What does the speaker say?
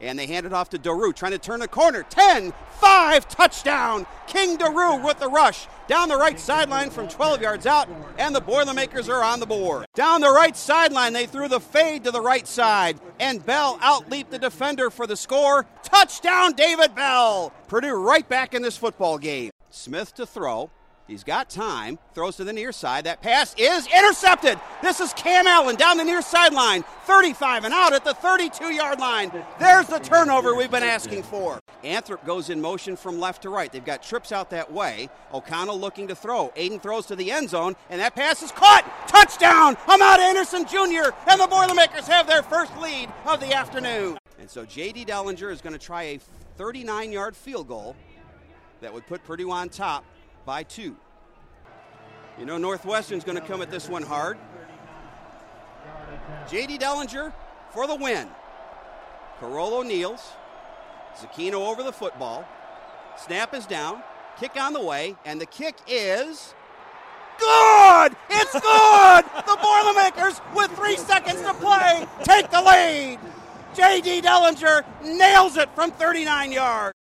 And they hand it off to Doerue, trying to turn the corner. 10, 5, touchdown. King Doerue with the rush. Down the right sideline from 12 yards out, and the Boilermakers are on the board. Down the right sideline, they threw the fade to the right side, and Bell outleaped the defender for the score. Touchdown, David Bell. Purdue right back in this football game. Smith to throw. He's got time, throws to the near side. That pass is intercepted. This is Cam Allen down the near sideline, 35 and out at the 32 yard line. There's the turnover we've been asking for. Anthrop goes in motion from left to right. They've got trips out that way. O'Connell looking to throw. Aidan throws to the end zone, and that pass is caught. Touchdown! Ahmad Anderson Jr. and the Boilermakers have their first lead of the afternoon. And so J.D. Dellinger is going to try a 39 yard field goal that would put Purdue on top by two. You know, Northwestern's going to come at this one hard. J.D. Dellinger for the win. Carollo kneels. Zucchino over the football. Snap is down. Kick on the way. And the kick is. Good! It's good! the Boilermakers, with three seconds to play, take the lead. J.D. Dellinger nails it from 39 yards.